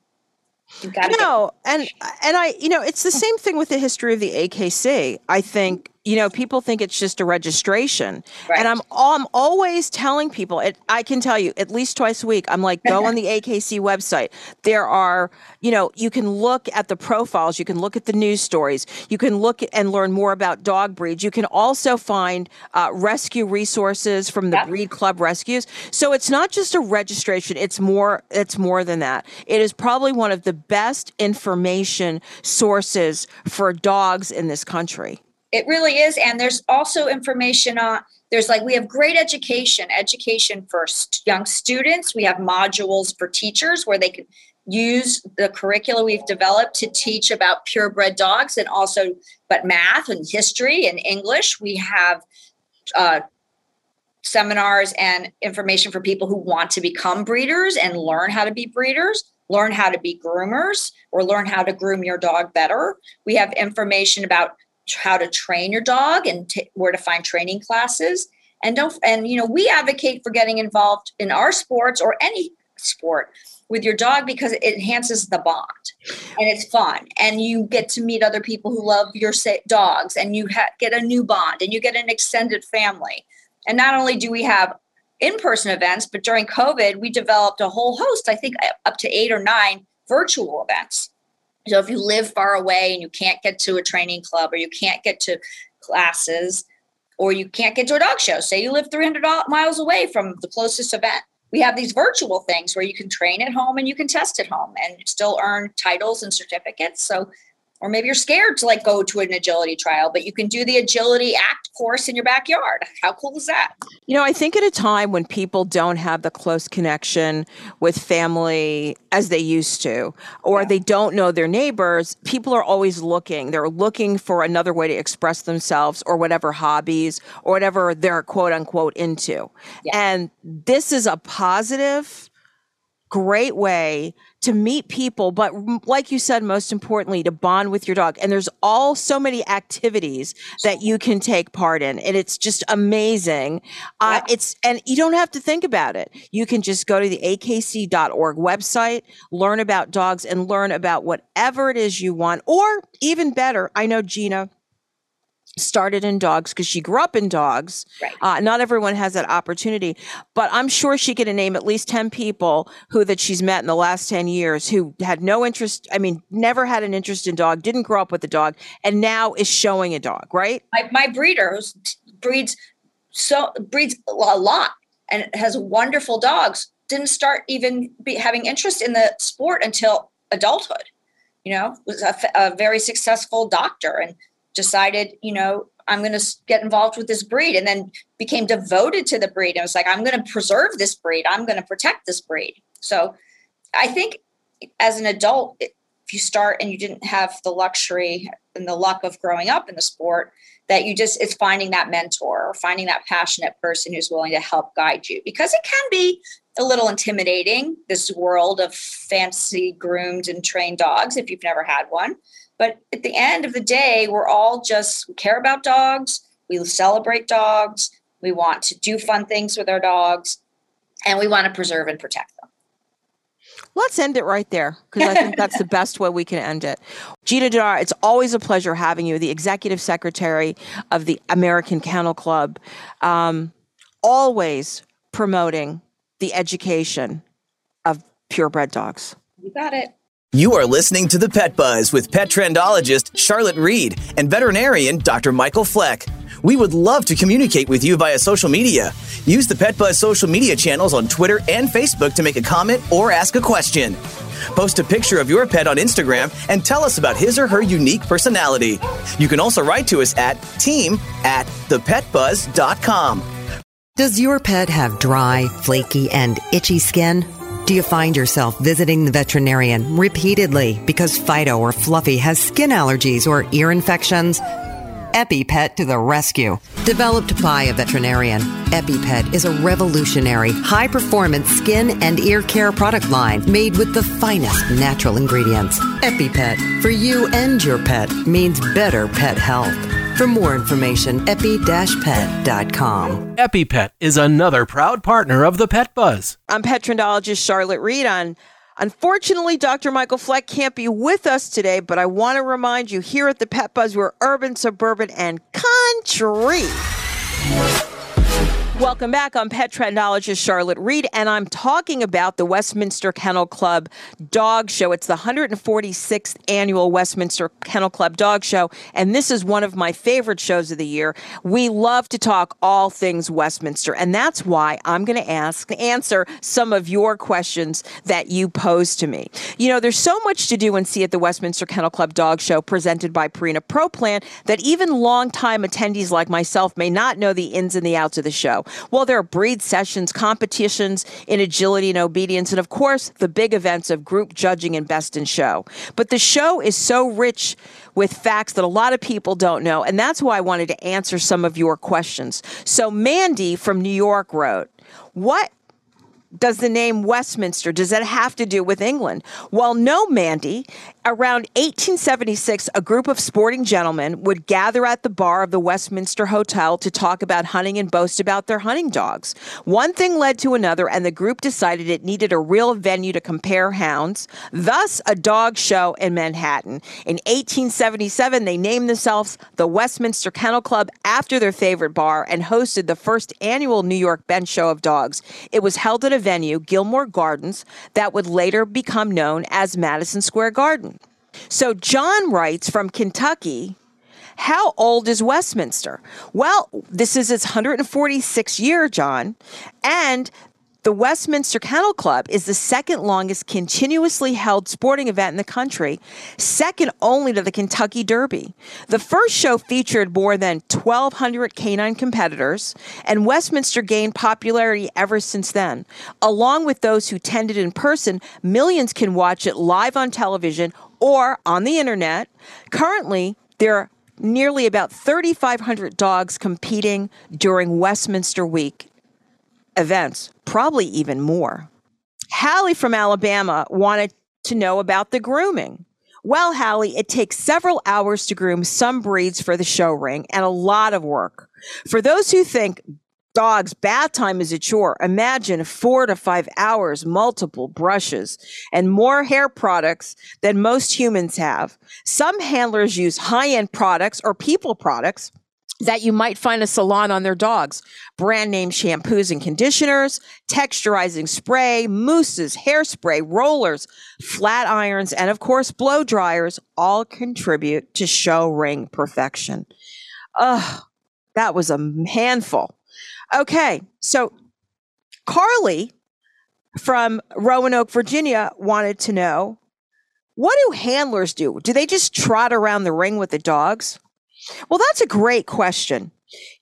you got to no get- and and i you know it's the same thing with the history of the akc i think you know, people think it's just a registration. Right. And I'm I'm always telling people it I can tell you at least twice a week. I'm like, go on the AKC website. There are, you know, you can look at the profiles, you can look at the news stories, you can look and learn more about dog breeds. You can also find uh, rescue resources from the yep. Breed Club rescues. So it's not just a registration, it's more it's more than that. It is probably one of the best information sources for dogs in this country. It really is. And there's also information on, there's like, we have great education, education for st- young students. We have modules for teachers where they can use the curricula we've developed to teach about purebred dogs and also, but math and history and English. We have uh, seminars and information for people who want to become breeders and learn how to be breeders learn how to be groomers or learn how to groom your dog better. We have information about how to train your dog and t- where to find training classes. And don't and you know we advocate for getting involved in our sports or any sport with your dog because it enhances the bond and it's fun. And you get to meet other people who love your dogs and you ha- get a new bond and you get an extended family. And not only do we have in-person events but during covid we developed a whole host i think up to eight or nine virtual events so if you live far away and you can't get to a training club or you can't get to classes or you can't get to a dog show, say you live 300 miles away from the closest event, we have these virtual things where you can train at home and you can test at home and still earn titles and certificates. So or maybe you're scared to like go to an agility trial, but you can do the agility act course in your backyard. How cool is that? You know, I think at a time when people don't have the close connection with family as they used to, or yeah. they don't know their neighbors, people are always looking. They're looking for another way to express themselves or whatever hobbies or whatever they're quote unquote into. Yeah. And this is a positive, great way to meet people, but like you said, most importantly, to bond with your dog. And there's all so many activities that you can take part in. And it's just amazing. Uh, it's, and you don't have to think about it. You can just go to the akc.org website, learn about dogs and learn about whatever it is you want. Or even better, I know Gina started in dogs because she grew up in dogs. Right. Uh, not everyone has that opportunity, but I'm sure she could name at least 10 people who that she's met in the last 10 years who had no interest. I mean, never had an interest in dog, didn't grow up with a dog, and now is showing a dog, right? My, my breeder breeds so breeds a lot and has wonderful dogs. Didn't start even be, having interest in the sport until adulthood. You know, was a, a very successful doctor and decided, you know, I'm going to get involved with this breed and then became devoted to the breed. And was like, I'm going to preserve this breed. I'm going to protect this breed. So I think as an adult, if you start and you didn't have the luxury and the luck of growing up in the sport, that you just, it's finding that mentor or finding that passionate person who's willing to help guide you because it can be a little intimidating, this world of fancy groomed and trained dogs if you've never had one. But at the end of the day, we're all just we care about dogs. We celebrate dogs. We want to do fun things with our dogs, and we want to preserve and protect them. Let's end it right there because I think that's the best way we can end it. Gina DiNardo, it's always a pleasure having you, the executive secretary of the American Kennel Club, um, always promoting the education of purebred dogs. You got it. You are listening to the Pet Buzz with pet trendologist Charlotte Reed and veterinarian Dr. Michael Fleck. We would love to communicate with you via social media. Use the Pet Buzz social media channels on Twitter and Facebook to make a comment or ask a question. Post a picture of your pet on Instagram and tell us about his or her unique personality. You can also write to us at team at thepetbuzz.com. Does your pet have dry, flaky, and itchy skin? Do you find yourself visiting the veterinarian repeatedly because Fido or Fluffy has skin allergies or ear infections? EpiPet to the rescue. Developed by a veterinarian, EpiPet is a revolutionary, high performance skin and ear care product line made with the finest natural ingredients. EpiPet, for you and your pet, means better pet health. For more information, epi-pet.com. EpiPet is another proud partner of the Pet Buzz. I'm pet trendologist Charlotte Reed on Unfortunately, Dr. Michael Fleck can't be with us today, but I want to remind you here at the Pet Buzz, we're urban, suburban, and country. Welcome back. I'm pet trendologist Charlotte Reed, and I'm talking about the Westminster Kennel Club Dog Show. It's the 146th annual Westminster Kennel Club Dog Show, and this is one of my favorite shows of the year. We love to talk all things Westminster, and that's why I'm going to ask answer some of your questions that you pose to me. You know, there's so much to do and see at the Westminster Kennel Club Dog Show presented by Purina Pro Plan that even longtime attendees like myself may not know the ins and the outs of the show. Well, there are breed sessions, competitions in agility and obedience, and of course, the big events of group judging and best in show. But the show is so rich with facts that a lot of people don't know, and that's why I wanted to answer some of your questions. So, Mandy from New York wrote, What does the name Westminster, does that have to do with England? Well, no, Mandy. Around 1876, a group of sporting gentlemen would gather at the bar of the Westminster Hotel to talk about hunting and boast about their hunting dogs. One thing led to another, and the group decided it needed a real venue to compare hounds, thus, a dog show in Manhattan. In 1877, they named themselves the Westminster Kennel Club after their favorite bar and hosted the first annual New York Bench Show of Dogs. It was held at a venue, Gilmore Gardens, that would later become known as Madison Square Garden. So John writes from Kentucky. How old is Westminster? Well, this is its 146th year, John, and The Westminster Kennel Club is the second longest continuously held sporting event in the country, second only to the Kentucky Derby. The first show featured more than 1,200 canine competitors, and Westminster gained popularity ever since then. Along with those who tended in person, millions can watch it live on television or on the internet. Currently, there are nearly about 3,500 dogs competing during Westminster Week events, probably even more. Hallie from Alabama wanted to know about the grooming. Well, Hallie, it takes several hours to groom some breeds for the show ring and a lot of work. For those who think dog's bath time is a chore, imagine four to five hours, multiple brushes, and more hair products than most humans have. Some handlers use high end products or people products that you might find a salon on their dogs. Brand name shampoos and conditioners, texturizing spray, mousses, hairspray, rollers, flat irons, and of course, blow dryers all contribute to show ring perfection. Ugh, that was a handful. Okay, so Carly from Roanoke, Virginia wanted to know what do handlers do? Do they just trot around the ring with the dogs? Well, that's a great question.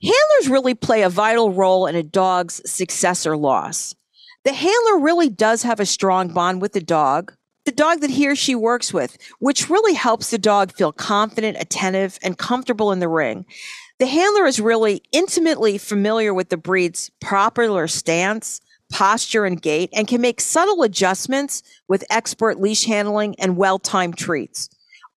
Handlers really play a vital role in a dog's success or loss. The handler really does have a strong bond with the dog, the dog that he or she works with, which really helps the dog feel confident, attentive, and comfortable in the ring. The handler is really intimately familiar with the breed's popular stance, posture, and gait, and can make subtle adjustments with expert leash handling and well timed treats.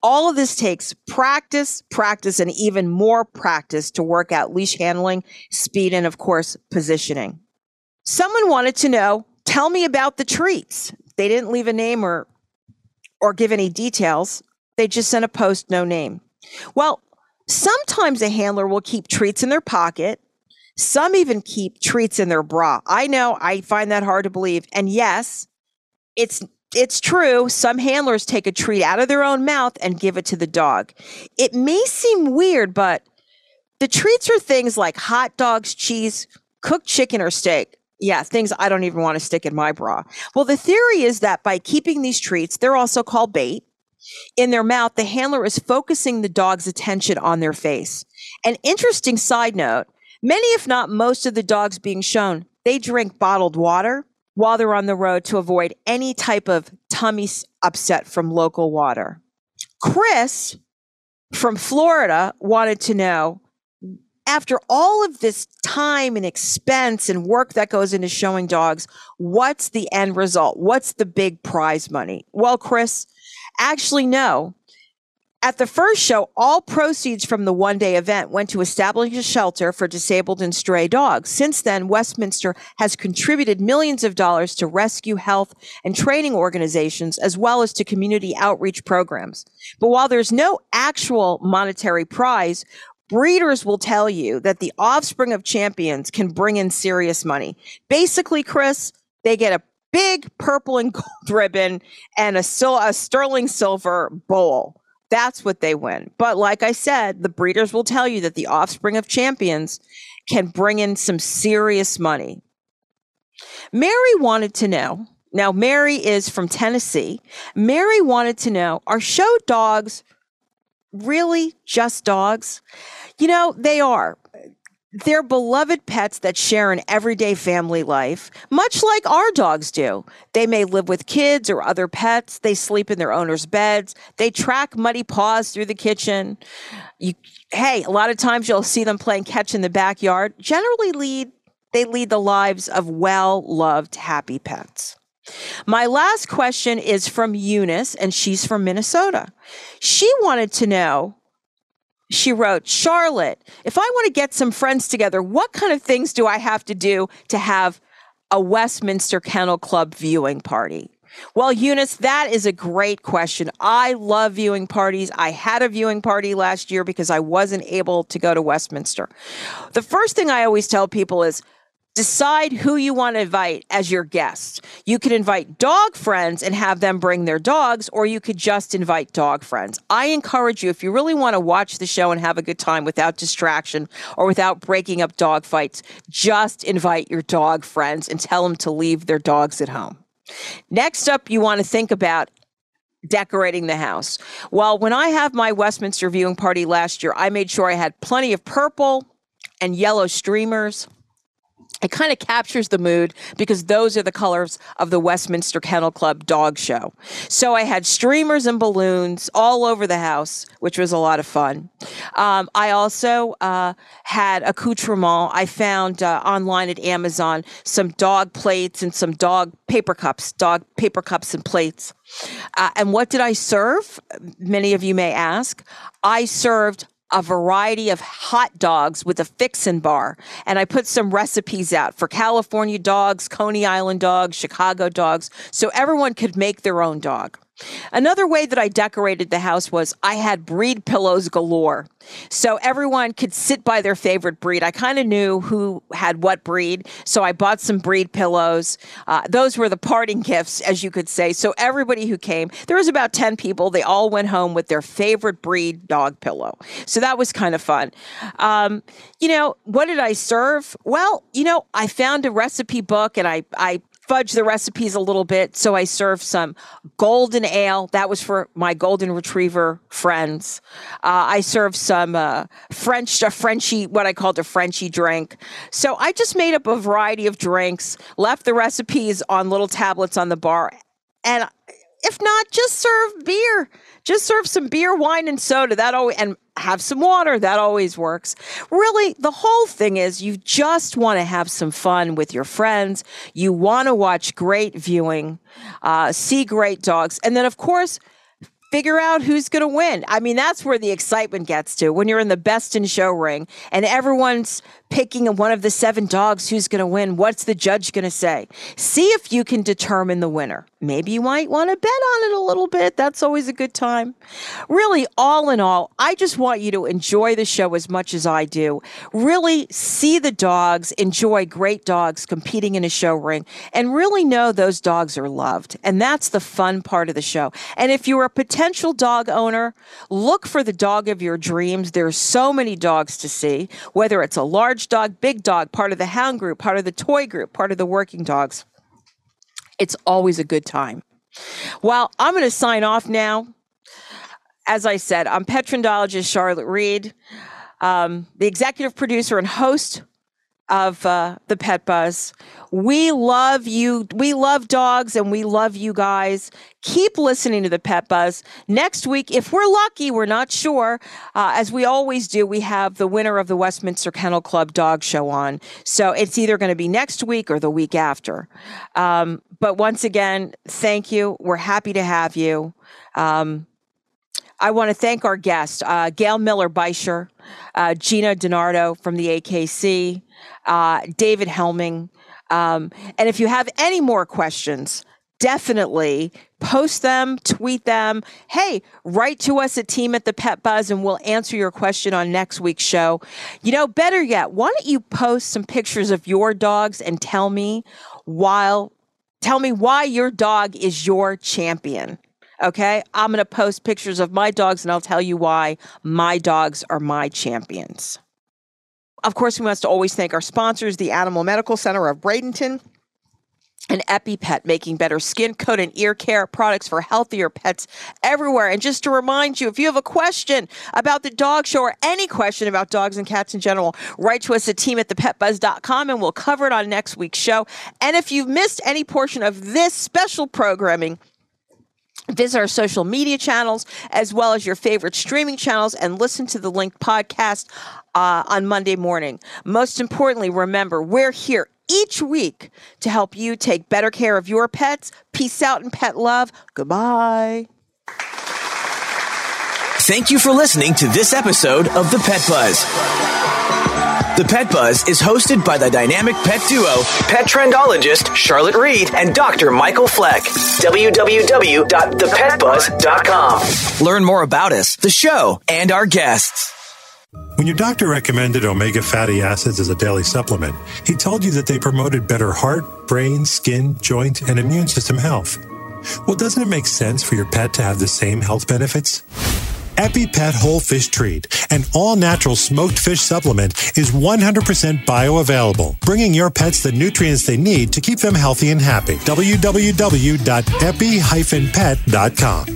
All of this takes practice, practice, and even more practice to work out leash handling, speed, and of course, positioning. Someone wanted to know, tell me about the treats. They didn't leave a name or or give any details. They just sent a post, no name. Well, sometimes a handler will keep treats in their pocket. Some even keep treats in their bra. I know I find that hard to believe. And yes, it's it's true. Some handlers take a treat out of their own mouth and give it to the dog. It may seem weird, but the treats are things like hot dogs, cheese, cooked chicken, or steak. Yeah, things I don't even want to stick in my bra. Well, the theory is that by keeping these treats, they're also called bait, in their mouth, the handler is focusing the dog's attention on their face. An interesting side note many, if not most, of the dogs being shown, they drink bottled water while they're on the road to avoid any type of tummy upset from local water. Chris from Florida wanted to know after all of this time and expense and work that goes into showing dogs, what's the end result? What's the big prize money? Well, Chris, actually, no. At the first show, all proceeds from the one day event went to establish a shelter for disabled and stray dogs. Since then, Westminster has contributed millions of dollars to rescue health and training organizations as well as to community outreach programs. But while there's no actual monetary prize, breeders will tell you that the offspring of champions can bring in serious money. Basically, Chris, they get a big purple and gold ribbon and a, sil- a sterling silver bowl that's what they win. But like I said, the breeders will tell you that the offspring of champions can bring in some serious money. Mary wanted to know. Now, Mary is from Tennessee. Mary wanted to know are show dogs really just dogs? You know, they are. They're beloved pets that share an everyday family life, much like our dogs do. They may live with kids or other pets. They sleep in their owner's beds. They track muddy paws through the kitchen. You, hey, a lot of times you'll see them playing catch in the backyard. Generally, lead they lead the lives of well-loved, happy pets. My last question is from Eunice, and she's from Minnesota. She wanted to know she wrote, Charlotte, if I want to get some friends together, what kind of things do I have to do to have a Westminster Kennel Club viewing party? Well, Eunice, that is a great question. I love viewing parties. I had a viewing party last year because I wasn't able to go to Westminster. The first thing I always tell people is Decide who you want to invite as your guests. You can invite dog friends and have them bring their dogs, or you could just invite dog friends. I encourage you, if you really want to watch the show and have a good time without distraction or without breaking up dog fights, just invite your dog friends and tell them to leave their dogs at home. Next up, you want to think about decorating the house. Well, when I have my Westminster viewing party last year, I made sure I had plenty of purple and yellow streamers. It kind of captures the mood because those are the colors of the Westminster Kennel Club dog show. So I had streamers and balloons all over the house, which was a lot of fun. Um, I also uh, had accoutrement. I found uh, online at Amazon some dog plates and some dog paper cups, dog paper cups and plates. Uh, and what did I serve? Many of you may ask. I served a variety of hot dogs with a fixin' bar. And I put some recipes out for California dogs, Coney Island dogs, Chicago dogs, so everyone could make their own dog. Another way that I decorated the house was I had breed pillows galore. So everyone could sit by their favorite breed. I kind of knew who had what breed. So I bought some breed pillows. Uh, those were the parting gifts, as you could say. So everybody who came, there was about 10 people. They all went home with their favorite breed dog pillow. So that was kind of fun. Um, you know, what did I serve? Well, you know, I found a recipe book and I, I fudge the recipes a little bit. So I served some golden ale. That was for my golden retriever friends. Uh, I served some uh, French, a Frenchy, what I called a Frenchy drink. So I just made up a variety of drinks, left the recipes on little tablets on the bar. And if not, just serve beer. Just serve some beer, wine, and soda. That always and have some water. That always works. Really, the whole thing is you just want to have some fun with your friends. You want to watch great viewing, uh, see great dogs, and then of course figure out who's going to win. I mean, that's where the excitement gets to when you're in the best in show ring and everyone's picking one of the seven dogs who's going to win. What's the judge going to say? See if you can determine the winner. Maybe you might want to bet on it a little bit. That's always a good time. Really, all in all, I just want you to enjoy the show as much as I do. Really see the dogs, enjoy great dogs competing in a show ring, and really know those dogs are loved. And that's the fun part of the show. And if you're a potential dog owner, look for the dog of your dreams. There's so many dogs to see, whether it's a large dog, big dog, part of the hound group, part of the toy group, part of the working dogs. It's always a good time. Well, I'm going to sign off now. As I said, I'm pet trendologist Charlotte Reed, um, the executive producer and host of uh, the Pet Buzz. We love you. We love dogs and we love you guys. Keep listening to the Pet Buzz. Next week, if we're lucky, we're not sure, uh, as we always do, we have the winner of the Westminster Kennel Club Dog Show on. So it's either going to be next week or the week after. Um, but once again, thank you. We're happy to have you. Um, I want to thank our guest, uh, Gail Miller Bisher, uh, Gina DiNardo from the AKC, uh, David Helming. Um, and if you have any more questions, definitely post them, tweet them. Hey, write to us at team at the pet buzz and we'll answer your question on next week's show. You know, better yet, why don't you post some pictures of your dogs and tell me while tell me why your dog is your champion. Okay. I'm going to post pictures of my dogs and I'll tell you why my dogs are my champions. Of course, we must always thank our sponsors, the Animal Medical Center of Bradenton and EpiPet, making better skin, coat, and ear care products for healthier pets everywhere. And just to remind you, if you have a question about the dog show or any question about dogs and cats in general, write to us at team at thepetbuzz.com and we'll cover it on next week's show. And if you've missed any portion of this special programming, Visit our social media channels as well as your favorite streaming channels and listen to the linked podcast uh, on Monday morning. Most importantly, remember, we're here each week to help you take better care of your pets. Peace out and pet love. Goodbye. Thank you for listening to this episode of The Pet Buzz. The Pet Buzz is hosted by the dynamic pet duo, pet trendologist Charlotte Reed and Dr. Michael Fleck. www.thepetbuzz.com. Learn more about us, the show, and our guests. When your doctor recommended omega fatty acids as a daily supplement, he told you that they promoted better heart, brain, skin, joint, and immune system health. Well, doesn't it make sense for your pet to have the same health benefits? EpiPet Whole Fish Treat, an all natural smoked fish supplement, is 100% bioavailable, bringing your pets the nutrients they need to keep them healthy and happy. www.epi-pet.com.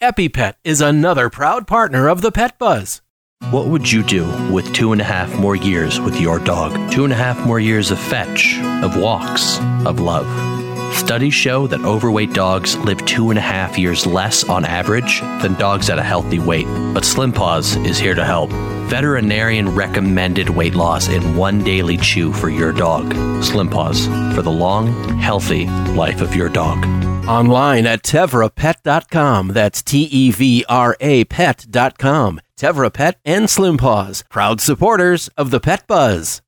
EpiPet is another proud partner of the Pet Buzz. What would you do with two and a half more years with your dog? Two and a half more years of fetch, of walks, of love. Studies show that overweight dogs live two and a half years less on average than dogs at a healthy weight. But Slim Paws is here to help. Veterinarian recommended weight loss in one daily chew for your dog. Slim Paws for the long, healthy life of your dog. Online at tevrapet.com. That's T E V R A pet.com. Tevra Pet and Slim Paws, proud supporters of the Pet Buzz.